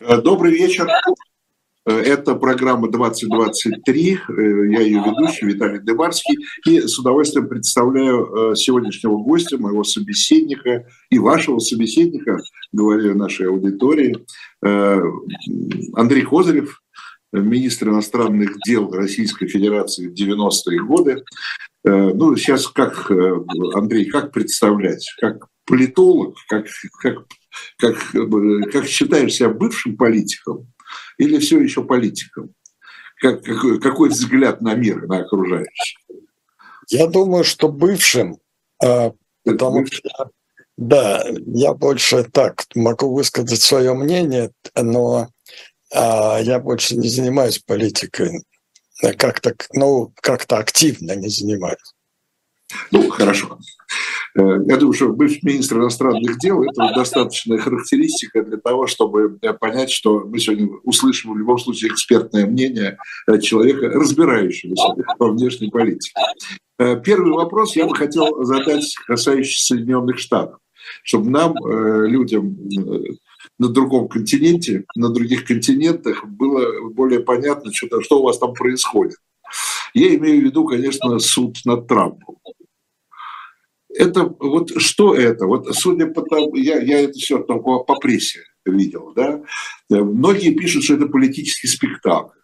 Э, добрый вечер. Э, это программа 2023. Э, я ее ведущий Виталий Дебарский. И с удовольствием представляю сегодняшнего гостя, моего собеседника и вашего собеседника, говорю нашей аудитории, Андрей Козырев, министр иностранных дел Российской Федерации в 90-е годы. Ну, сейчас как, Андрей, как представлять? Как политолог, как, как как, как считаешь себя бывшим политиком или все еще политиком? Как, какой, какой взгляд на мир, на окружающих? Я думаю, что бывшим, а, потому что да, я больше так могу высказать свое мнение, но а, я больше не занимаюсь политикой, как-то, ну, как-то активно не занимаюсь. Ну, хорошо. Э, я думаю, что бывший министр иностранных дел – это достаточная характеристика для того, чтобы э, понять, что мы сегодня услышим в любом случае экспертное мнение э, человека, разбирающегося во внешней политике. Первый вопрос я бы хотел задать касающийся Соединенных Штатов, чтобы нам, людям на другом континенте, на других континентах было более понятно, что, что у вас там происходит. Я имею в виду, конечно, суд над Трампом это вот что это? Вот судя по тому, я, я это все только по прессе видел, да, многие пишут, что это политический спектакль.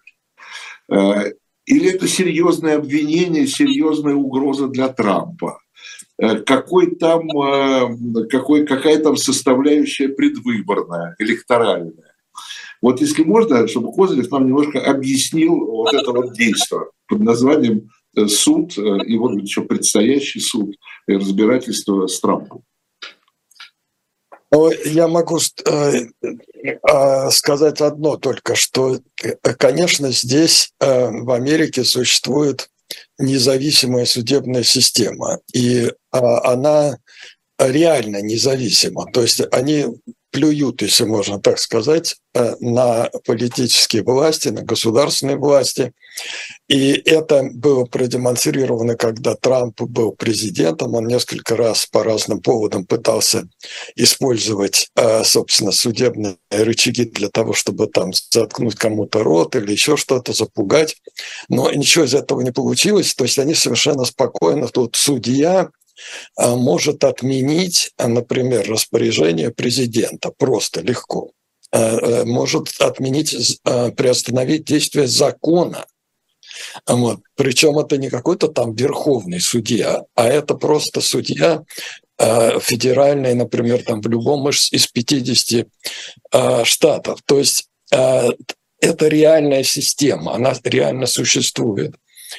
Э, или это серьезное обвинение, серьезная угроза для Трампа? Э, какой там, э, какой, какая там составляющая предвыборная, электоральная? Вот если можно, чтобы Козырев нам немножко объяснил вот это вот действие под названием суд э, и вот еще предстоящий суд и разбирательство с Трампом. Я могу э, сказать одно только, что, конечно, здесь в Америке существует независимая судебная система, и она реально независима. То есть они плюют, если можно так сказать, э, на политические власти, на государственные власти. И это было продемонстрировано, когда Трамп был президентом. Он несколько раз по разным поводам пытался использовать, э, собственно, судебные рычаги для того, чтобы там заткнуть кому-то рот или еще что-то, запугать. Но ничего из этого не получилось. То есть они совершенно спокойно, тут судья может отменить, а, например, распоряжение президента просто легко. А, может отменить, приостановить действие закона. Вот. Причем это не какой-то там верховный судья, а это просто судья федеральный, например, там в любом из 50 штатов. То есть это реальная система, она реально существует.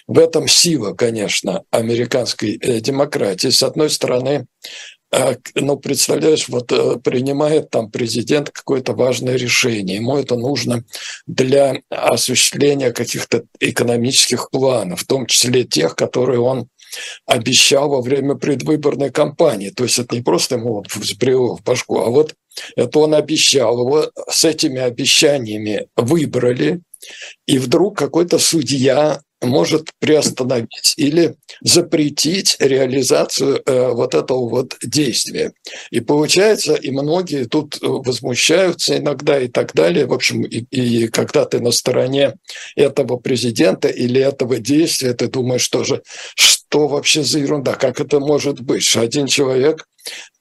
В этом сила, конечно, американской э, демократии. С одной стороны, э, ну, представляешь, вот э, принимает там президент какое-то важное решение, ему это нужно для осуществления каких-то экономических планов, в том числе тех, которые он обещал во время предвыборной кампании. То есть это не просто ему вот взбрело в башку, а вот это он обещал. Его с этими обещаниями выбрали, и вдруг какой-то судья может приостановить или запретить реализацию э, вот этого вот действия. И получается, и многие тут возмущаются иногда и так далее. В общем, и, и когда ты на стороне этого президента или этого действия, ты думаешь, что же, что вообще за ерунда, как это может быть, что один человек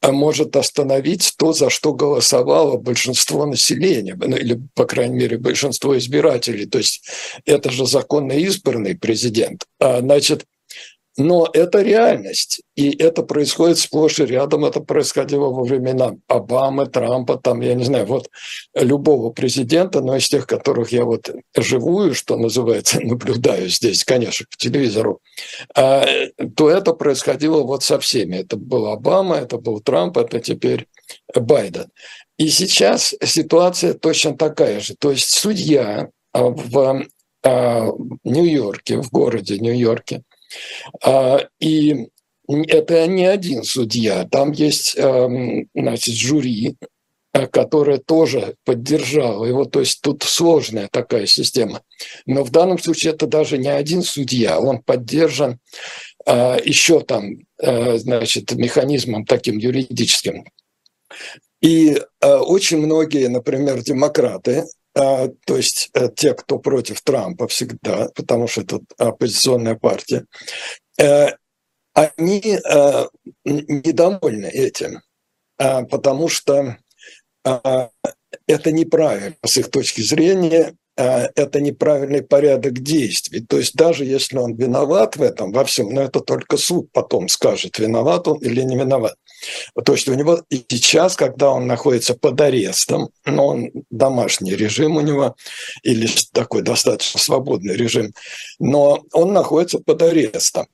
а может остановить то, за что голосовало большинство населения, ну, или, по крайней мере, большинство избирателей. То есть это же законно избранный президент. А, значит, но это реальность, и это происходит сплошь и рядом. Это происходило во времена Обамы, Трампа, там, я не знаю, вот любого президента, но из тех, которых я вот живую, что называется, наблюдаю здесь, конечно, по телевизору, а, то это происходило вот со всеми. Это был Обама, это был Трамп, это теперь Байден. И сейчас ситуация точно такая же. То есть судья в а, Нью-Йорке, в городе Нью-Йорке, а, и это не один судья, там есть эм, значит, жюри, э, которое тоже поддержало его. То есть тут сложная такая система. Но в данном случае это даже не один судья, он поддержан э, еще там, э, значит, механизмом таким юридическим. И очень многие, например, демократы, то есть те, кто против Трампа всегда, потому что это оппозиционная партия, они недовольны этим, потому что это неправильно с их точки зрения, а, это неправильный порядок действий. То есть даже если он виноват в этом, во всем, но это только суд потом скажет, виноват он или не виноват. То есть у него и сейчас, когда он находится под арестом, но он домашний режим у него, или такой достаточно свободный режим, но он находится под арестом,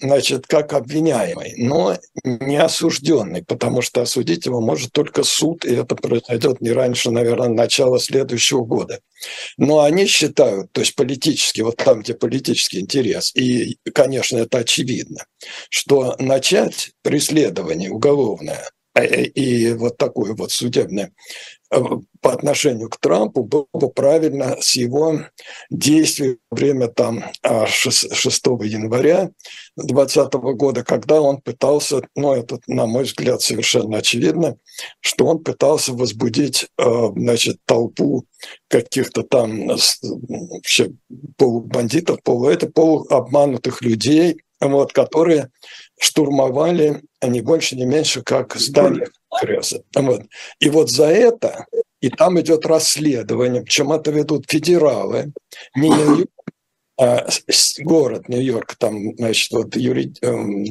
значит, как обвиняемый, но не осужденный, потому что осудить его может только суд, и это произойдет не раньше, наверное, начала следующего года. Но они считают, то есть политически, вот там, где политический интерес, и, конечно, это очевидно, что начать преследование уголовное. Э, и вот такое вот судебное Э, по отношению к Трампу было бы правильно с его действий во время там 6, 6 января 2020 года, когда он пытался, ну это, на мой взгляд, совершенно очевидно, что он пытался возбудить, э, значит, толпу каких-то там вообще полубандитов, полу, это полуобманутых людей, вот, которые штурмовали не больше, не меньше, как здание Конгресса. Вот. И вот за это, и там идет расследование, причем это ведут федералы, не Нью-Йорк, а город Нью-Йорк, там, значит, вот юри... Эм,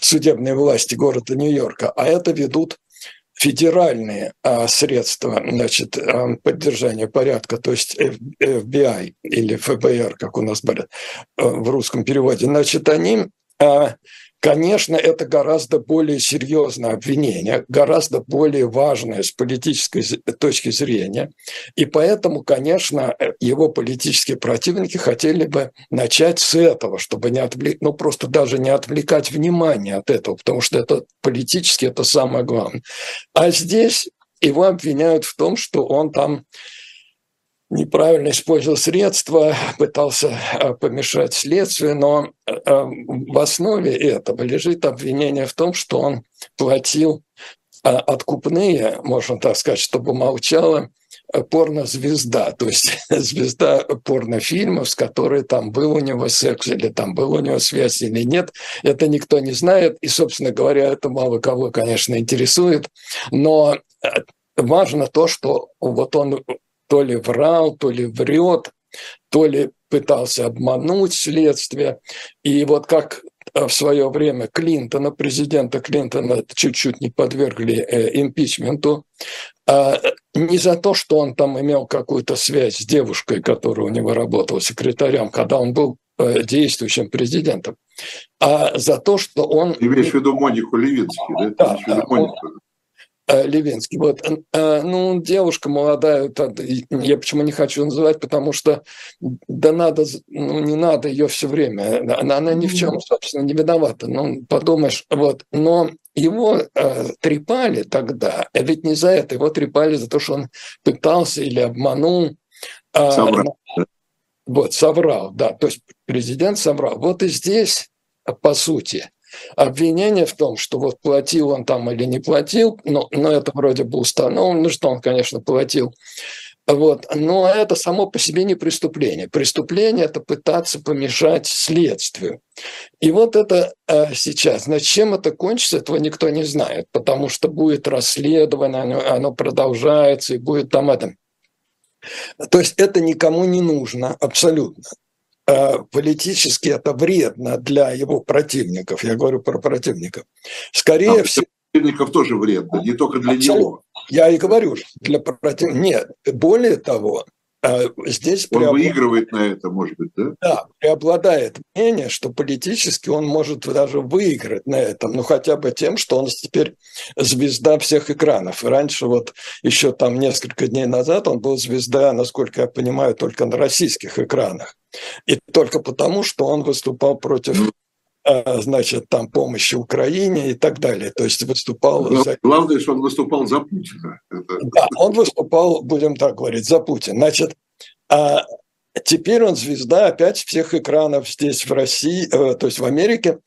судебные власти города Нью-Йорка, а это ведут федеральные а, средства значит, а, поддержания порядка, то есть FBI или ФБР, как у нас говорят э, в русском переводе, значит, они а, Конечно, это гораздо более серьезное обвинение, гораздо более важное с политической точки зрения. И поэтому, конечно, его политические противники хотели бы начать с этого, чтобы не отвлекать, ну просто даже не отвлекать внимание от этого, потому что это политически это самое главное. А здесь его обвиняют в том, что он там неправильно использовал средства, пытался а, помешать следствию, но а, в основе этого лежит обвинение в том, что он платил откупные, можно так сказать, чтобы молчала порнозвезда, то есть звезда порнофильмов, с которой там был у него секс или там был у него связь или нет, это никто не знает, и, собственно говоря, это мало кого, конечно, интересует, но важно то, что вот он то ли врал, то ли врет, то ли пытался обмануть следствие. И вот как э, в свое время Клинтона, президента Клинтона, чуть-чуть не подвергли э, импичменту, а не за то, что он там имел какую-то связь с девушкой, которая у него работала секретарем, когда он был э, действующим президентом, а за то, что он... Ты имеешь в виду Монику Левинский, да? Да, да он, Левинский. Вот, э, ну, девушка молодая, я почему не хочу называть, потому что да надо, ну, не надо ее все время, она, она ни в чем, собственно, не виновата, ну, подумаешь, вот, но его э, трепали тогда, а ведь не за это, его трепали за то, что он пытался или обманул. Э, соврал. Вот, соврал, да, то есть президент соврал. Вот и здесь, по сути, Обвинение в том, что вот платил он там или не платил, но, но это вроде бы установлено, что он, конечно, платил. Вот. Но это само по себе не преступление. Преступление – это пытаться помешать следствию. И вот это э, сейчас. Значит, чем это кончится, этого никто не знает, потому что будет расследование, оно, оно продолжается, и будет там это. То есть это никому не нужно абсолютно. Э, политически это вредно для его противников. Я говорю про противников. Скорее а, всего... Противников тоже вредно, не только для Абсолютно. него. Я и говорю, для противников. Нет, более того, здесь... Он выигрывает на это, может быть, да? Да, преобладает мнение, что политически он может даже выиграть на этом, ну хотя бы тем, что он теперь звезда всех экранов. раньше вот еще там несколько дней назад он был звезда, насколько я понимаю, только на российских экранах. И только потому, что он выступал против э, значит, там помощи Украине и так далее. То есть выступал... Но за... Главное, что он выступал за Путина. Да, он выступал, будем так говорить, за Путина. Значит, а теперь он звезда опять всех экранов здесь, в России, э, то есть в Америке.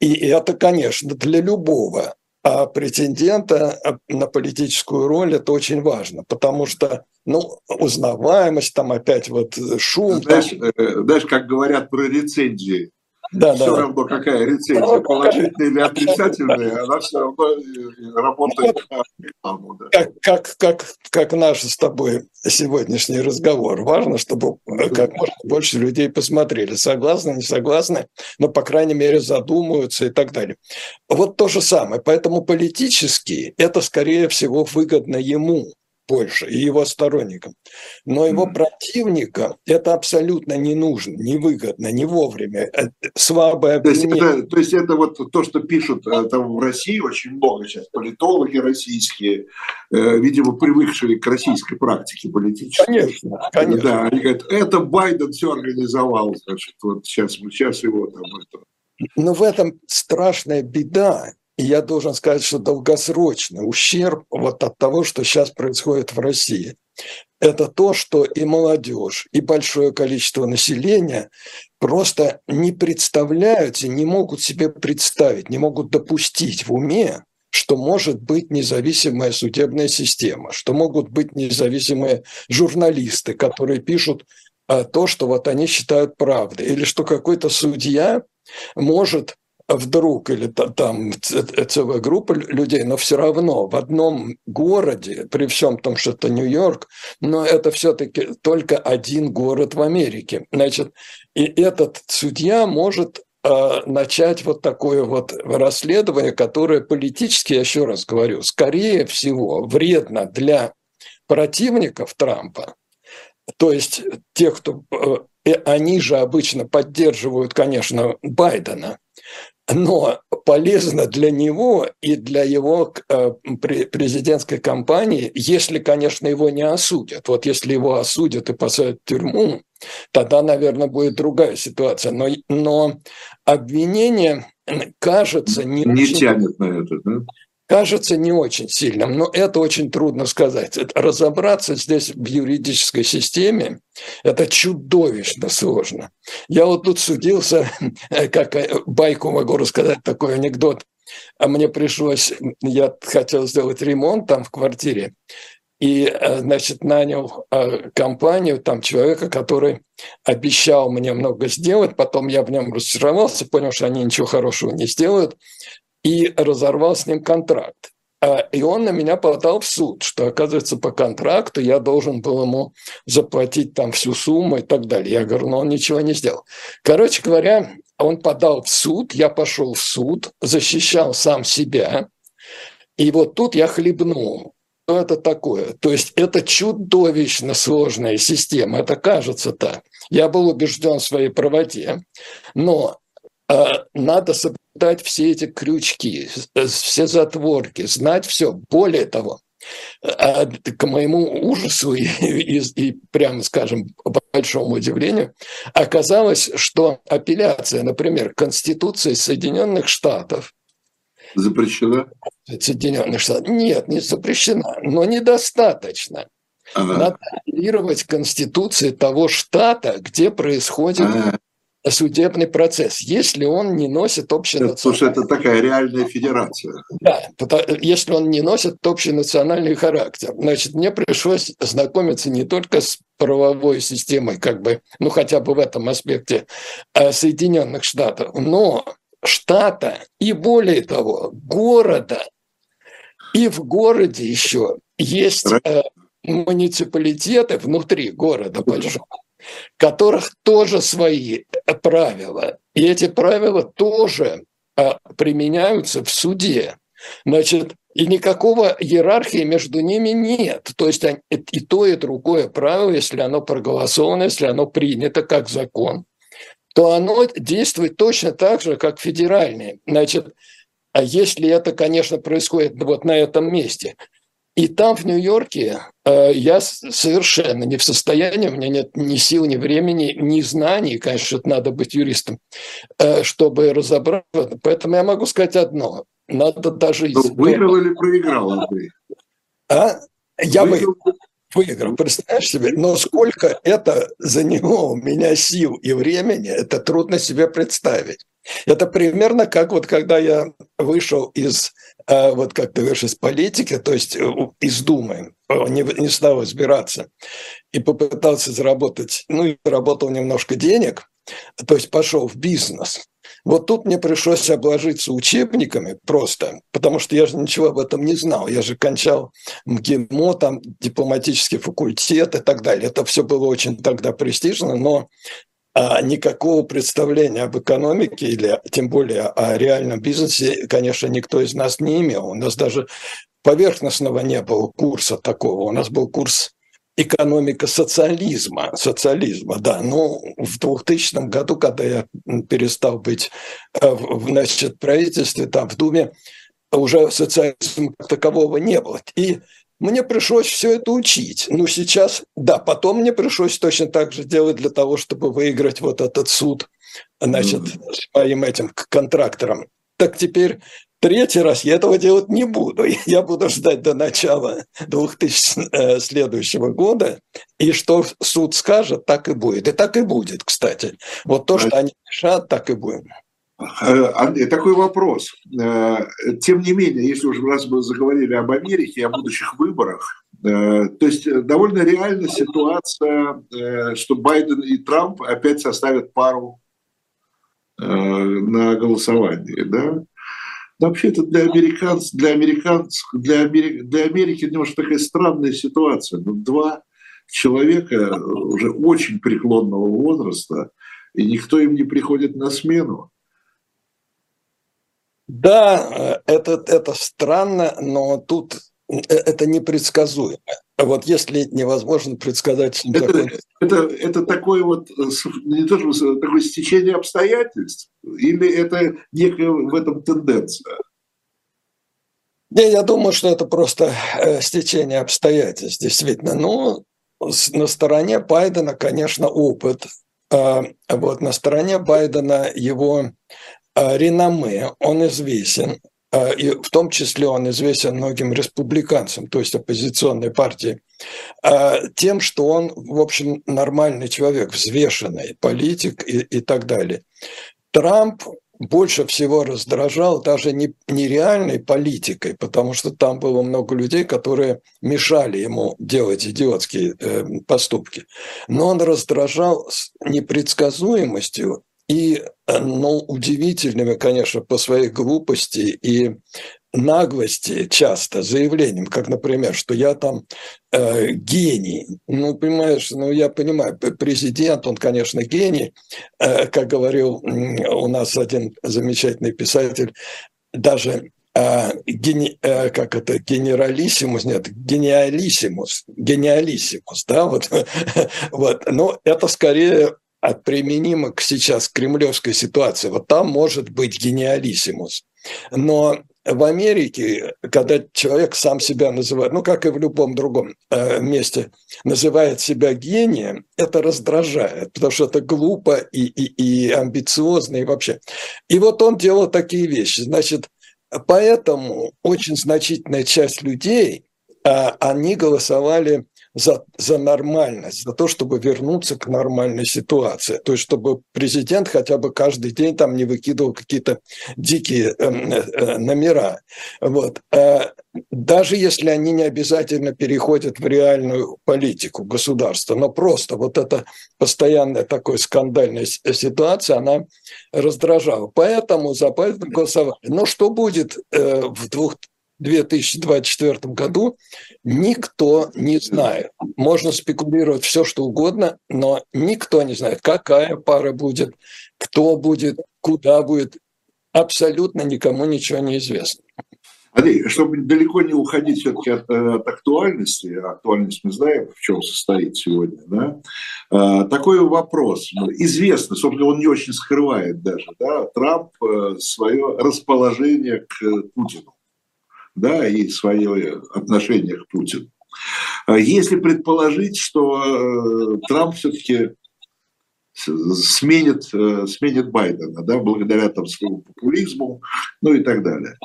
И это, конечно, для любого а претендента на политическую роль это очень важно, потому что ну, узнаваемость, там опять вот шум. Знаешь, там... Э, знаешь как говорят про рецензии, да, все да. равно какая рецензия, положительная или отрицательная, она все равно э, работает на рекламу. Да. Как, как, как, как наш с тобой сегодняшний разговор. Важно, чтобы как можно больше людей посмотрели. Согласны, не согласны, но, по крайней мере, задумаются и так далее. Вот то же самое. Поэтому политически это, скорее всего, выгодно ему больше и его сторонникам. Но его противникам это абсолютно не нужно, невыгодно, не вовремя. Э, слабое обвинение. То есть, это, то есть это вот то, что пишут э, там в России очень много сейчас, политологи российские, э, видимо, привыкшие к российской практике политической. Конечно, конечно. Да, они говорят, это Байден все организовал, значит, вот сейчас, сейчас его там это... Но в этом страшная беда, и я должен сказать, что долгосрочный ущерб вот от того, что сейчас происходит в России, это то, что и молодежь, и большое количество населения просто не представляют и не могут себе представить, не могут допустить в уме, что может быть независимая судебная система, что могут быть независимые журналисты, которые пишут а, то, что вот они считают правдой, или что какой-то судья может вдруг, или там целая группа людей, но все равно в одном городе, при всем том, что это Нью-Йорк, но это все-таки только один город в Америке. Значит, и этот судья может э, начать вот такое вот расследование, которое политически, я еще раз говорю, скорее всего, вредно для противников Трампа, то есть тех, кто... Э, они же обычно поддерживают, конечно, Байдена, но полезно для него и для его э, президентской кампании, если, конечно, его не осудят. Вот если его осудят и посадят в тюрьму, тогда, наверное, будет другая ситуация. Но, но обвинение, кажется, не, не очень... тянет на это, да? Кажется не очень сильным, но это очень трудно сказать. Разобраться здесь в юридической системе – это чудовищно сложно. Я вот тут судился, как байку могу рассказать, такой анекдот. А мне пришлось, я хотел сделать ремонт там в квартире, и, значит, нанял а, компанию, там человека, который обещал мне много сделать, потом я в нем разочаровался, понял, что они ничего хорошего не сделают, и разорвал с ним контракт. А, и он на меня подал в суд, что, оказывается, по контракту я должен был ему заплатить там всю сумму и так далее. Я говорю, но он ничего не сделал. Короче говоря, он подал в суд, я пошел в суд, защищал сам себя. И вот тут я хлебнул. Что это такое? То есть это чудовищно сложная система, это кажется так. Я был убежден в своей правоте, но надо дать все эти крючки, все затворки, знать все. Более того, а, к моему ужасу и, и, и, прямо скажем, большому удивлению, оказалось, что апелляция, например, Конституции Соединенных Штатов запрещена. Соединенных Штатов нет, не запрещена, но недостаточно. Ага. Надо апеллировать Конституции того штата, где происходит ага судебный процесс, если он не носит общенациональный... Что это такая реальная федерация. Да, если он не носит общенациональный характер. Значит, мне пришлось знакомиться не только с правовой системой, как бы, ну хотя бы в этом аспекте а, Соединенных Штатов, но штата и более того, города. И в городе еще есть э, муниципалитеты внутри города большого, которых тоже свои правила. И эти правила тоже а, применяются в суде. Значит, и никакого иерархии между ними нет. То есть и то, и другое правило, если оно проголосовано, если оно принято как закон, то оно действует точно так же, как федеральное. Значит, а если это, конечно, происходит вот на этом месте, и там, в Нью-Йорке, э, я совершенно не в состоянии, у меня нет ни сил, ни времени, ни знаний, конечно, надо быть юристом, э, чтобы разобраться. Поэтому я могу сказать одно. Надо даже... Но выиграл или проиграл Андрей? А? Я выиграл. выиграл, представляешь себе? Но сколько это заняло у меня сил и времени, это трудно себе представить. Это примерно как вот когда я вышел из, э, вот как ты говоришь, из политики, то есть э, из Думы, не, не стал избираться и попытался заработать, ну и заработал немножко денег, то есть пошел в бизнес. Вот тут мне пришлось обложиться учебниками просто, потому что я же ничего об этом не знал. Я же кончал МГИМО, там дипломатический факультет и так далее. Это все было очень тогда престижно, но никакого представления об экономике или тем более о реальном бизнесе, конечно, никто из нас не имел. У нас даже поверхностного не было курса такого. У нас был курс экономика социализма, социализма, да. Но в 2000 году, когда я перестал быть э, в значит, правительстве, там в Думе, уже социализма такового не было. И мне пришлось все это учить. Ну, сейчас, да, потом мне пришлось точно так же делать для того, чтобы выиграть вот этот суд, значит, с моим этим контрактором. Так теперь третий раз я этого делать не буду. Я буду ждать до начала 2000 э, следующего года, и что суд скажет, так и будет. И так и будет, кстати. Вот то, что они решат, так и будет. Э, такой вопрос. Э, тем не менее, если уже раз мы заговорили об Америке о будущих выборах, э, то есть довольно реальна ситуация, что Байден и Трамп опять составят пару на голосовании, да? Вообще это для американцев, для американцев, для Америки, для Америки немножко такая странная ситуация. Ну, два человека уже очень преклонного возраста, и никто им не приходит на смену. Да, э, это, это странно, но тут э, это непредсказуемо. Вот если невозможно предсказать... Это, такой... это, это такое вот, э, не то что такое стечение обстоятельств, или это некая в этом тенденция? Не, я думаю, что это просто стечение обстоятельств, действительно. Ну, на стороне Байдена, конечно, опыт. А, вот на стороне Байдена его реноме, он известен, а, и в том числе он известен многим республиканцам, то есть оппозиционной партии, а, тем, что он, в общем, нормальный человек, взвешенный политик и, и так далее. Трамп больше всего раздражал даже не, не реальной политикой, потому что там было много людей, которые мешали ему делать идиотские э, поступки. Но он раздражал с непредсказуемостью и э, ну, удивительными, конечно, по своей глупости и наглости часто заявлением, как, например, что я там э, гений. Ну, понимаешь, ну, я понимаю, президент, он, конечно, гений, э, как говорил у нас один замечательный писатель, даже э, гени, э, как это, генералиссимус, нет, гениалиссимус, гениалиссимус, да, вот, вот, но это скорее применимо к сейчас кремлевской ситуации. Вот там может быть гениалиссимус. Но в Америке, когда человек сам себя называет, ну, как и в любом другом э, месте, называет себя гением, это раздражает, потому что это глупо и, и, и амбициозно и вообще. И вот он делал такие вещи. Значит, поэтому очень значительная часть людей, э, они голосовали за, за нормальность, за то, чтобы вернуться к нормальной ситуации. То есть, чтобы президент хотя бы каждый день там не выкидывал какие-то дикие э, э, номера. Вот. А даже если они не обязательно переходят в реальную политику государства, но просто вот эта постоянная такой скандальная ситуация, она раздражала. Поэтому за Байдена голосовали. Но что будет э, в двух 2024 году никто не знает. Можно спекулировать все, что угодно, но никто не знает, какая пара будет, кто будет, куда будет. Абсолютно никому ничего не известно. Андрей, чтобы далеко не уходить все-таки от, э, от актуальности, актуальность мы знаем, в чем состоит сегодня, да? Э, такой вопрос. Известно, собственно, он не очень скрывает даже, да, Трамп э, свое расположение к Путину да, и свое отношение к Путину. А если предположить, что э, Трамп все-таки сменит, э, сменит Байдена, да, благодаря там своему популизму, ну и так далее.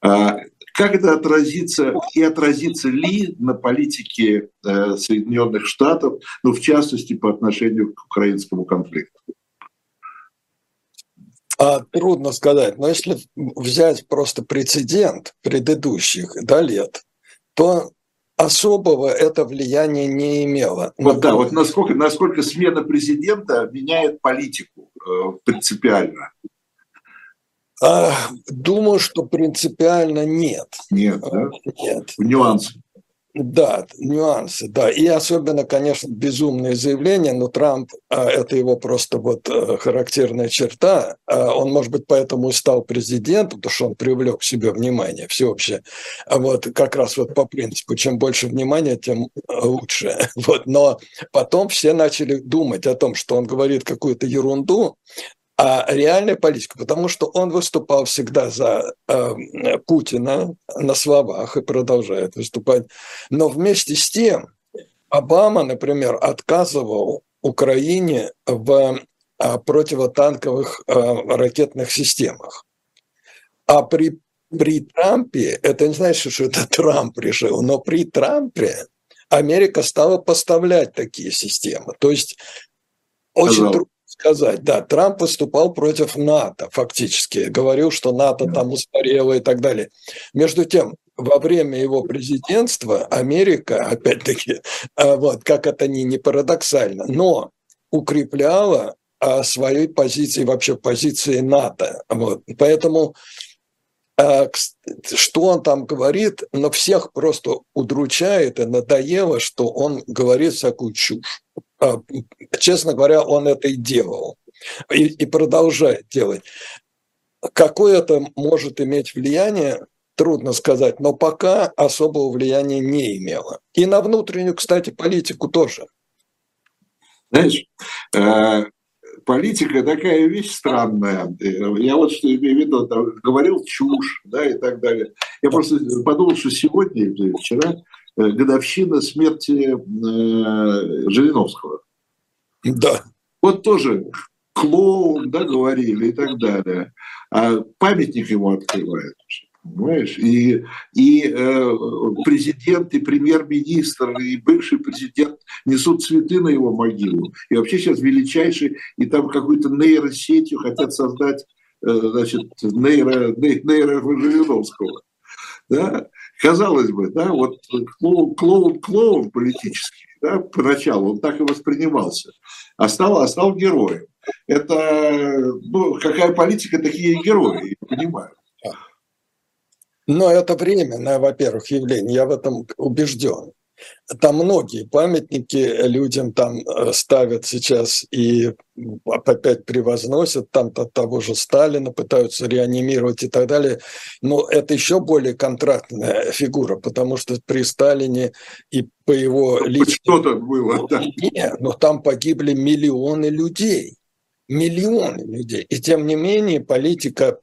А как это отразится и отразится ли на политике э, Соединенных Штатов, ну, в частности, по отношению к украинскому конфликту? А, трудно сказать, но если взять просто прецедент предыдущих да, лет, то особого это влияния не имело. Вот да, вот насколько, насколько смена президента меняет политику э, принципиально. А, думаю, что принципиально нет. Нет, да? Нет. В нюансы. Да, нюансы, да. И особенно, конечно, безумные заявления, но Трамп, а, это его просто вот э, характерная черта. А, он, может быть, поэтому и стал президентом, потому что он привлек к себе внимание всеобщее. А вот как раз вот по принципу, чем больше внимания, тем э, лучше. Вот. Но потом все начали думать о том, что он говорит какую-то ерунду, а реальная политика, потому что он выступал всегда за э, Путина на словах и продолжает выступать. Но вместе с тем Обама, например, отказывал Украине в э, противотанковых э, ракетных системах. А при, при Трампе, это не значит, что это Трамп решил, но при Трампе Америка стала поставлять такие системы. То есть очень трудно сказать, да, Трамп выступал против НАТО фактически, говорил, что НАТО там устарело и так далее. Между тем, во время его президентства Америка, опять-таки, а, вот, как это ни, не парадоксально, но укрепляла а, свои позиции, вообще позиции НАТО. Вот. Поэтому а, что он там говорит, но всех просто удручает и надоело, что он говорит всякую чушь. А, честно говоря, он это и делал, и, и продолжает делать. Какое это может иметь влияние, трудно сказать, но пока особого влияния не имело. И на внутреннюю, кстати, политику тоже. Знаешь, э, политика такая вещь странная. Я вот что имею в виду, говорил чушь, да, и так далее. Я просто подумал, что сегодня, вчера, годовщина смерти э, Жириновского. Да. Вот тоже клоун, да, говорили и так далее. А памятник ему открывают. Понимаешь? И, и э, президент, и премьер-министр, и бывший президент несут цветы на его могилу. И вообще сейчас величайший, и там какую-то нейросетью хотят создать э, значит, нейро, нейро Жириновского. Да? Казалось бы, да, вот клоун, клоун, клоун политический, да, поначалу он так и воспринимался, а стал, а стал героем. Это, ну, какая политика, такие герои, я понимаю. Но это временное, во-первых, явление, я в этом убежден. Там многие памятники людям там э, ставят сейчас и опять превозносят, там -то того же Сталина пытаются реанимировать и так далее. Но это еще более контрактная фигура, потому что при Сталине и по его личному... Что-то было, да. Нет, но там погибли миллионы людей. Миллионы людей. И тем не менее политика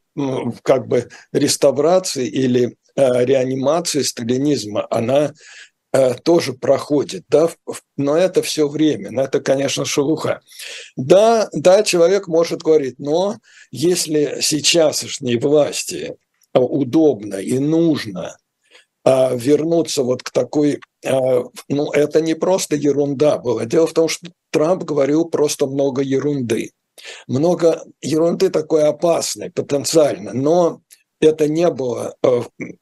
как бы реставрации или э, реанимации сталинизма, она тоже проходит, да, но это все время, но это, конечно, шелуха. Да, да, человек может говорить, но если сейчасшней власти удобно и нужно а, вернуться вот к такой, ну, это не просто ерунда было. Дело в том, что Трамп говорил просто много ерунды. Много ерунды такой опасной потенциально, но это не было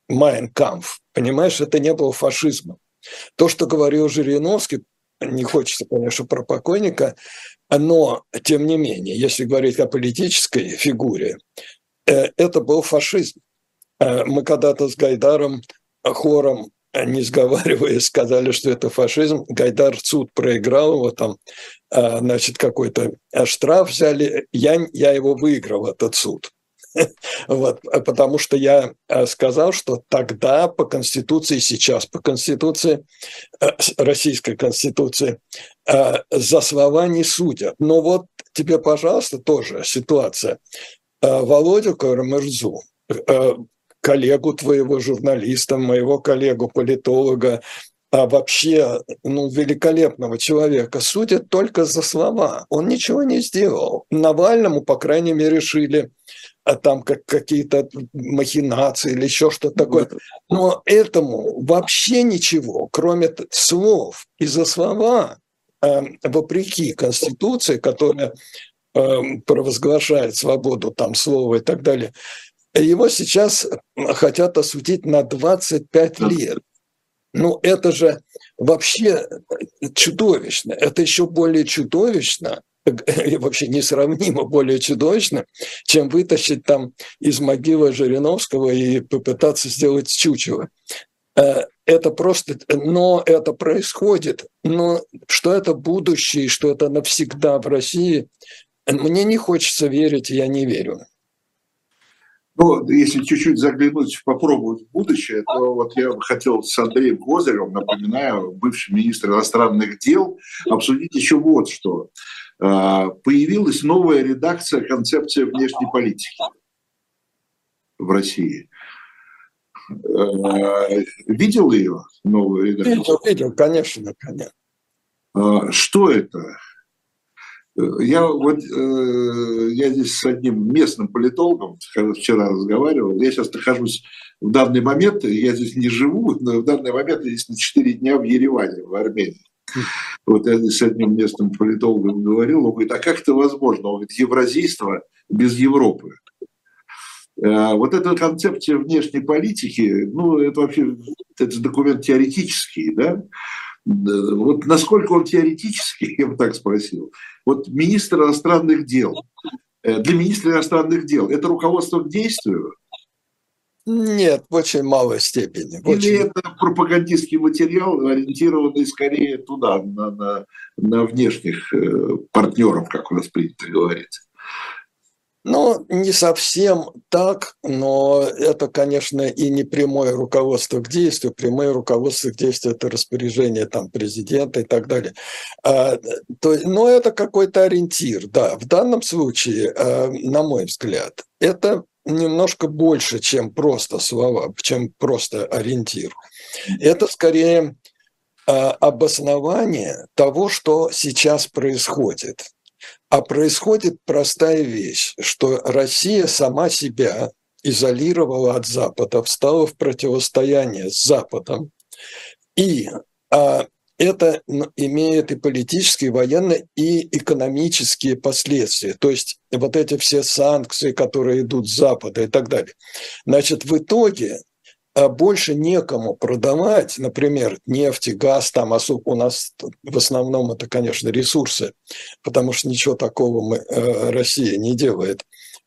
Майнкамф, понимаешь, это не было фашизмом. То, что говорил Жириновский, не хочется, конечно, про покойника, но, тем не менее, если говорить о политической фигуре, э, это был фашизм. Э, мы когда-то с Гайдаром хором, не сговариваясь, сказали, что это фашизм. Гайдар суд проиграл, его там, э, значит, какой-то штраф взяли. Я, я его выиграл, этот суд. Вот, а потому что я э, сказал, что тогда по Конституции, сейчас по Конституции, э, Российской Конституции, э, за слова не судят. Но вот тебе, пожалуйста, тоже ситуация. Володю Карамырзу, коллегу твоего журналиста, моего коллегу политолога, а вообще ну, великолепного человека судят только за слова. Он ничего не сделал. Навальному, по крайней мере, решили а там как какие-то махинации или еще что-то такое. Но этому вообще ничего, кроме слов. И за слова, э, вопреки Конституции, которая э, провозглашает свободу там слова и так далее, его сейчас хотят осудить на 25 лет. Ну, это же вообще чудовищно. Это еще более чудовищно, вообще несравнимо более чудовищно, чем вытащить там из могилы Жириновского и попытаться сделать чучело. Э, это просто, но это происходит. Но что это будущее, что это навсегда в России, мне не хочется верить, я не верю. Ну, если чуть-чуть заглянуть, попробовать в будущее, то вот я бы хотел с Андреем Козыревым, напоминаю, бывший министр иностранных дел, обсудить еще вот что. А, появилась новая редакция концепции внешней политики в России. А, видел ее новую редакцию? Видел, видел, конечно, конечно. А, что это? Я вот э, я здесь с одним местным политологом вчера разговаривал. Я сейчас нахожусь в данный момент, я здесь не живу, но в данный момент я здесь на 4 дня в Ереване, в Армении. Вот я с одним местным политологом говорил, он говорит, а как это возможно? Он говорит, евразийство без Европы. Э, вот эта концепция внешней политики, ну, это вообще это документ теоретический, да, вот насколько он теоретический, я бы так спросил. Вот министр иностранных дел, э, для министра иностранных дел, это руководство к действию? Нет, в очень малой степени. Или очень... это пропагандистский материал, ориентированный скорее туда, на, на, на внешних э, партнеров, как у нас принято говорить? Ну, не совсем так, но это, конечно, и не прямое руководство к действию. Прямое руководство к действию – это распоряжение там, президента и так далее. А, то, но это какой-то ориентир, да. В данном случае, а, на мой взгляд, это немножко больше, чем просто слова, чем просто ориентир. Это скорее а, обоснование того, что сейчас происходит. А происходит простая вещь, что Россия сама себя изолировала от Запада, встала в противостояние с Западом. И а, это имеет и политические, и военные, и экономические последствия. То есть вот эти все санкции, которые идут с Запада и так далее. Значит, в итоге а больше некому продавать, например, нефть, газ, там особо у нас в основном это, конечно, ресурсы, потому что ничего такого мы, э, Россия не делает.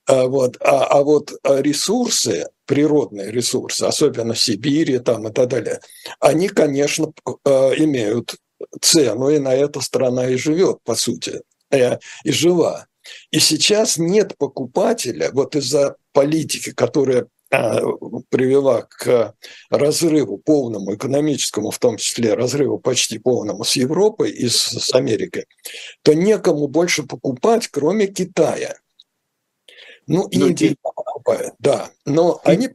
А вот, а, а вот ресурсы, природные ресурсы, особенно в Сибири там и так далее, они, конечно, э, имеют цену, и на это страна и живет, по сути, э, и жила. И сейчас нет покупателя вот из-за политики, которая а, привела к разрыву полному экономическому, в том числе разрыву почти полному с Европой и с Америкой, то некому больше покупать, кроме Китая. Ну, ну Индия покупает, да. Но они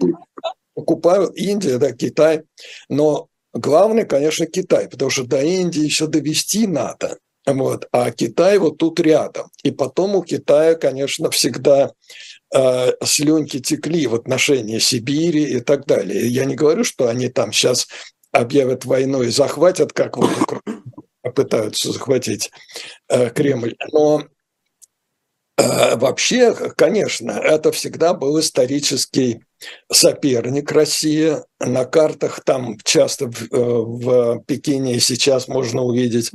покупают, Индия, да, Китай. Но главное, конечно, Китай, потому что до Индии еще довести надо. Вот. А Китай вот тут рядом. И потом у Китая, конечно, всегда э, слюнки текли в отношении Сибири и так далее. Я не говорю, что они там сейчас объявят войну и захватят, как вот пытаются захватить э, Кремль. Но вообще, конечно, это всегда был исторический соперник России. На картах там часто в, э, в Пекине сейчас можно увидеть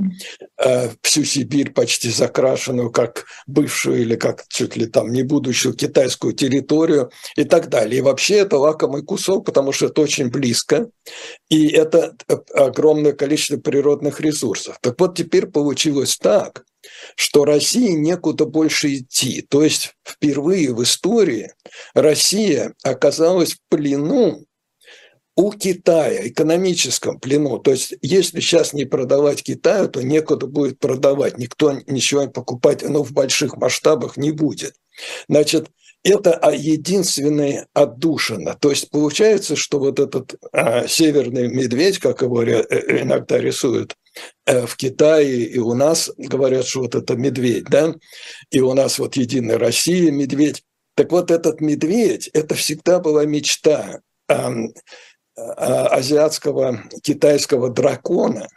э, всю Сибирь почти закрашенную как бывшую или как чуть ли там не будущую китайскую территорию и так далее. И вообще это лакомый кусок, потому что это очень близко, и это э, огромное количество природных ресурсов. Так вот теперь получилось так, что России некуда больше идти. То есть впервые в истории Россия оказалась в плену у Китая, экономическом плену. То есть, если сейчас не продавать Китаю, то некуда будет продавать. Никто ничего покупать, но в больших масштабах не будет. Значит, это единственная отдушина. То есть получается, что вот этот а, северный медведь, как его э, иногда рисуют э, в Китае, и у нас говорят, что вот это медведь, да, и у нас вот Единая Россия, медведь, Так вот, этот медведь – это всегда была мечта азиатского китайского дракона,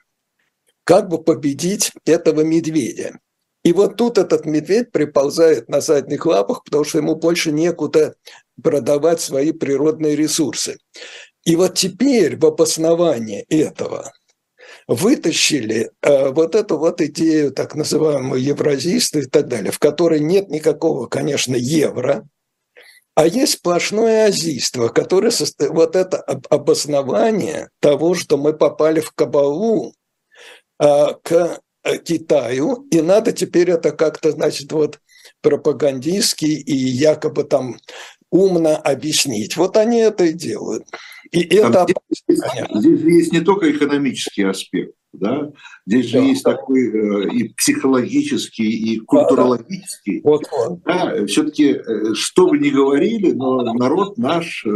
как бы победить этого медведя. И вот тут этот медведь приползает на задних лапах, потому что ему больше некуда продавать свои природные ресурсы. И вот теперь в обосновании этого вытащили э, вот эту вот идею так называемую евразийства и так далее, в которой нет никакого, конечно, евро, а есть сплошное азийство, которое вот это обоснование того, что мы попали в кабалу э, к Китаю, и надо теперь это как-то, значит, вот пропагандистски и якобы там умно объяснить. Вот они это и делают. И это здесь, здесь есть не только экономический аспект, да, здесь да. же есть такой э, и психологический, и культурологический. Да, вот он. Да, все-таки, э, что бы ни говорили, но народ наш, э,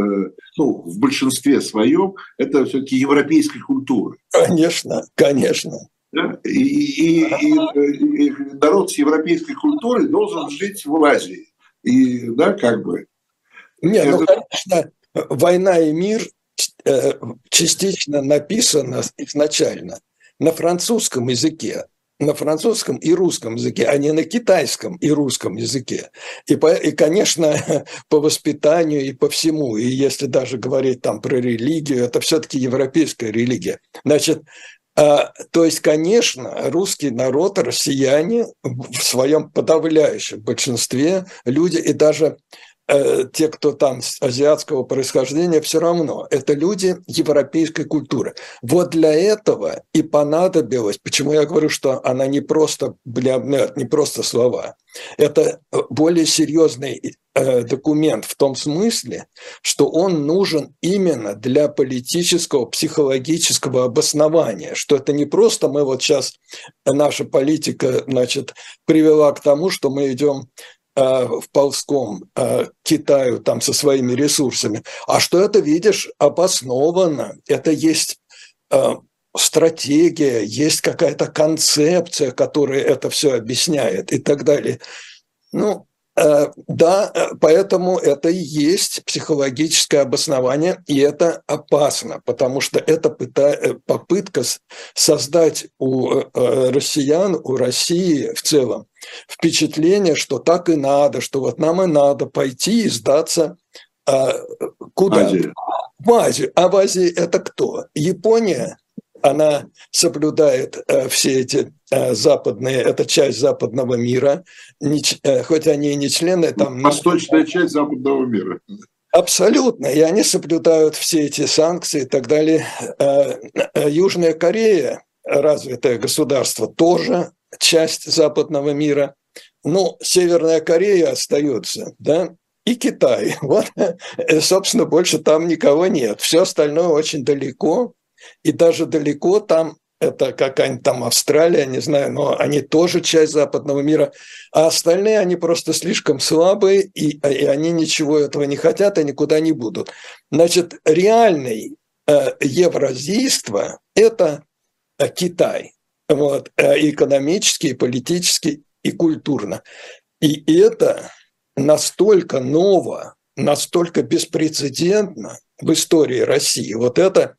ну, в большинстве своем, это все-таки европейская культура. Конечно, конечно. Да? И, и, и, и народ с европейской культурой должен жить в Азии. И, да, как бы. Не, ну, это... ну, конечно, «Война и мир» э, частично написана изначально на французском языке, на французском и русском языке, а не на китайском и русском языке. И, по, и, конечно, по воспитанию и по всему, и если даже говорить там про религию, это все-таки европейская религия. Значит, то есть, конечно, русский народ, россияне в своем подавляющем большинстве люди и даже Э, те, кто там азиатского происхождения, все равно это люди европейской культуры. Вот для этого и понадобилось, почему я говорю, что она не просто блямнет, не просто слова, это более серьезный э, документ в том смысле, что он нужен именно для политического, психологического обоснования, что это не просто мы вот сейчас, наша политика, значит, привела к тому, что мы идем Э, в ползком э, Китаю там со своими ресурсами, а что это, видишь, обосновано, это есть э, стратегия, есть какая-то концепция, которая это все объясняет и так далее. Ну, Э, да, э, поэтому это и есть психологическое обоснование, и это опасно, потому что это э, попытка создать у россиян, у России в целом впечатление, что так и надо, что вот нам и надо пойти и сдаться куда? Азию. В Азию. А в Азии это кто? Япония? Она соблюдает э, все эти э, западные, это часть западного мира, не, э, хоть они и не члены там. Восточная часть западного мира. Абсолютно, и они соблюдают все эти санкции и так далее. Южная Корея, развитое государство, тоже часть западного мира. Ну, Северная Корея остается, да, и Китай. Вот, собственно, больше там никого нет. Все остальное очень далеко. И даже далеко там, это какая-нибудь там Австралия, не знаю, но они тоже часть западного мира, а остальные, они просто слишком слабые, и, и они ничего этого не хотят и никуда не будут. Значит, реальный э, евразийство – это э, Китай, вот, э, экономически, и политически, и культурно. И это настолько ново, настолько беспрецедентно в истории России. Вот это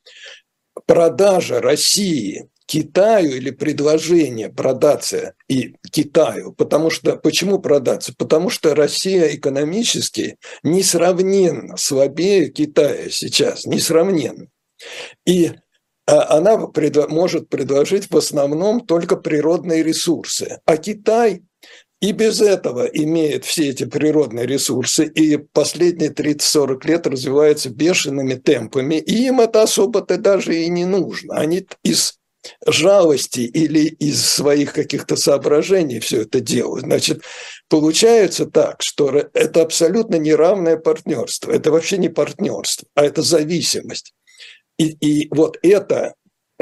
продажа России Китаю или предложение продаться и Китаю, потому что почему продаться? Потому что Россия экономически несравненно слабее Китая сейчас, несравненно. И а, она может предложить в основном только природные ресурсы, а Китай и без этого имеет все эти природные ресурсы, и последние 30-40 лет развивается бешеными темпами, и им это особо-то даже и не нужно. Они из жалости или из своих каких-то соображений все это делают. Значит, получается так, что это абсолютно неравное партнерство. Это вообще не партнерство, а это зависимость. И, и вот это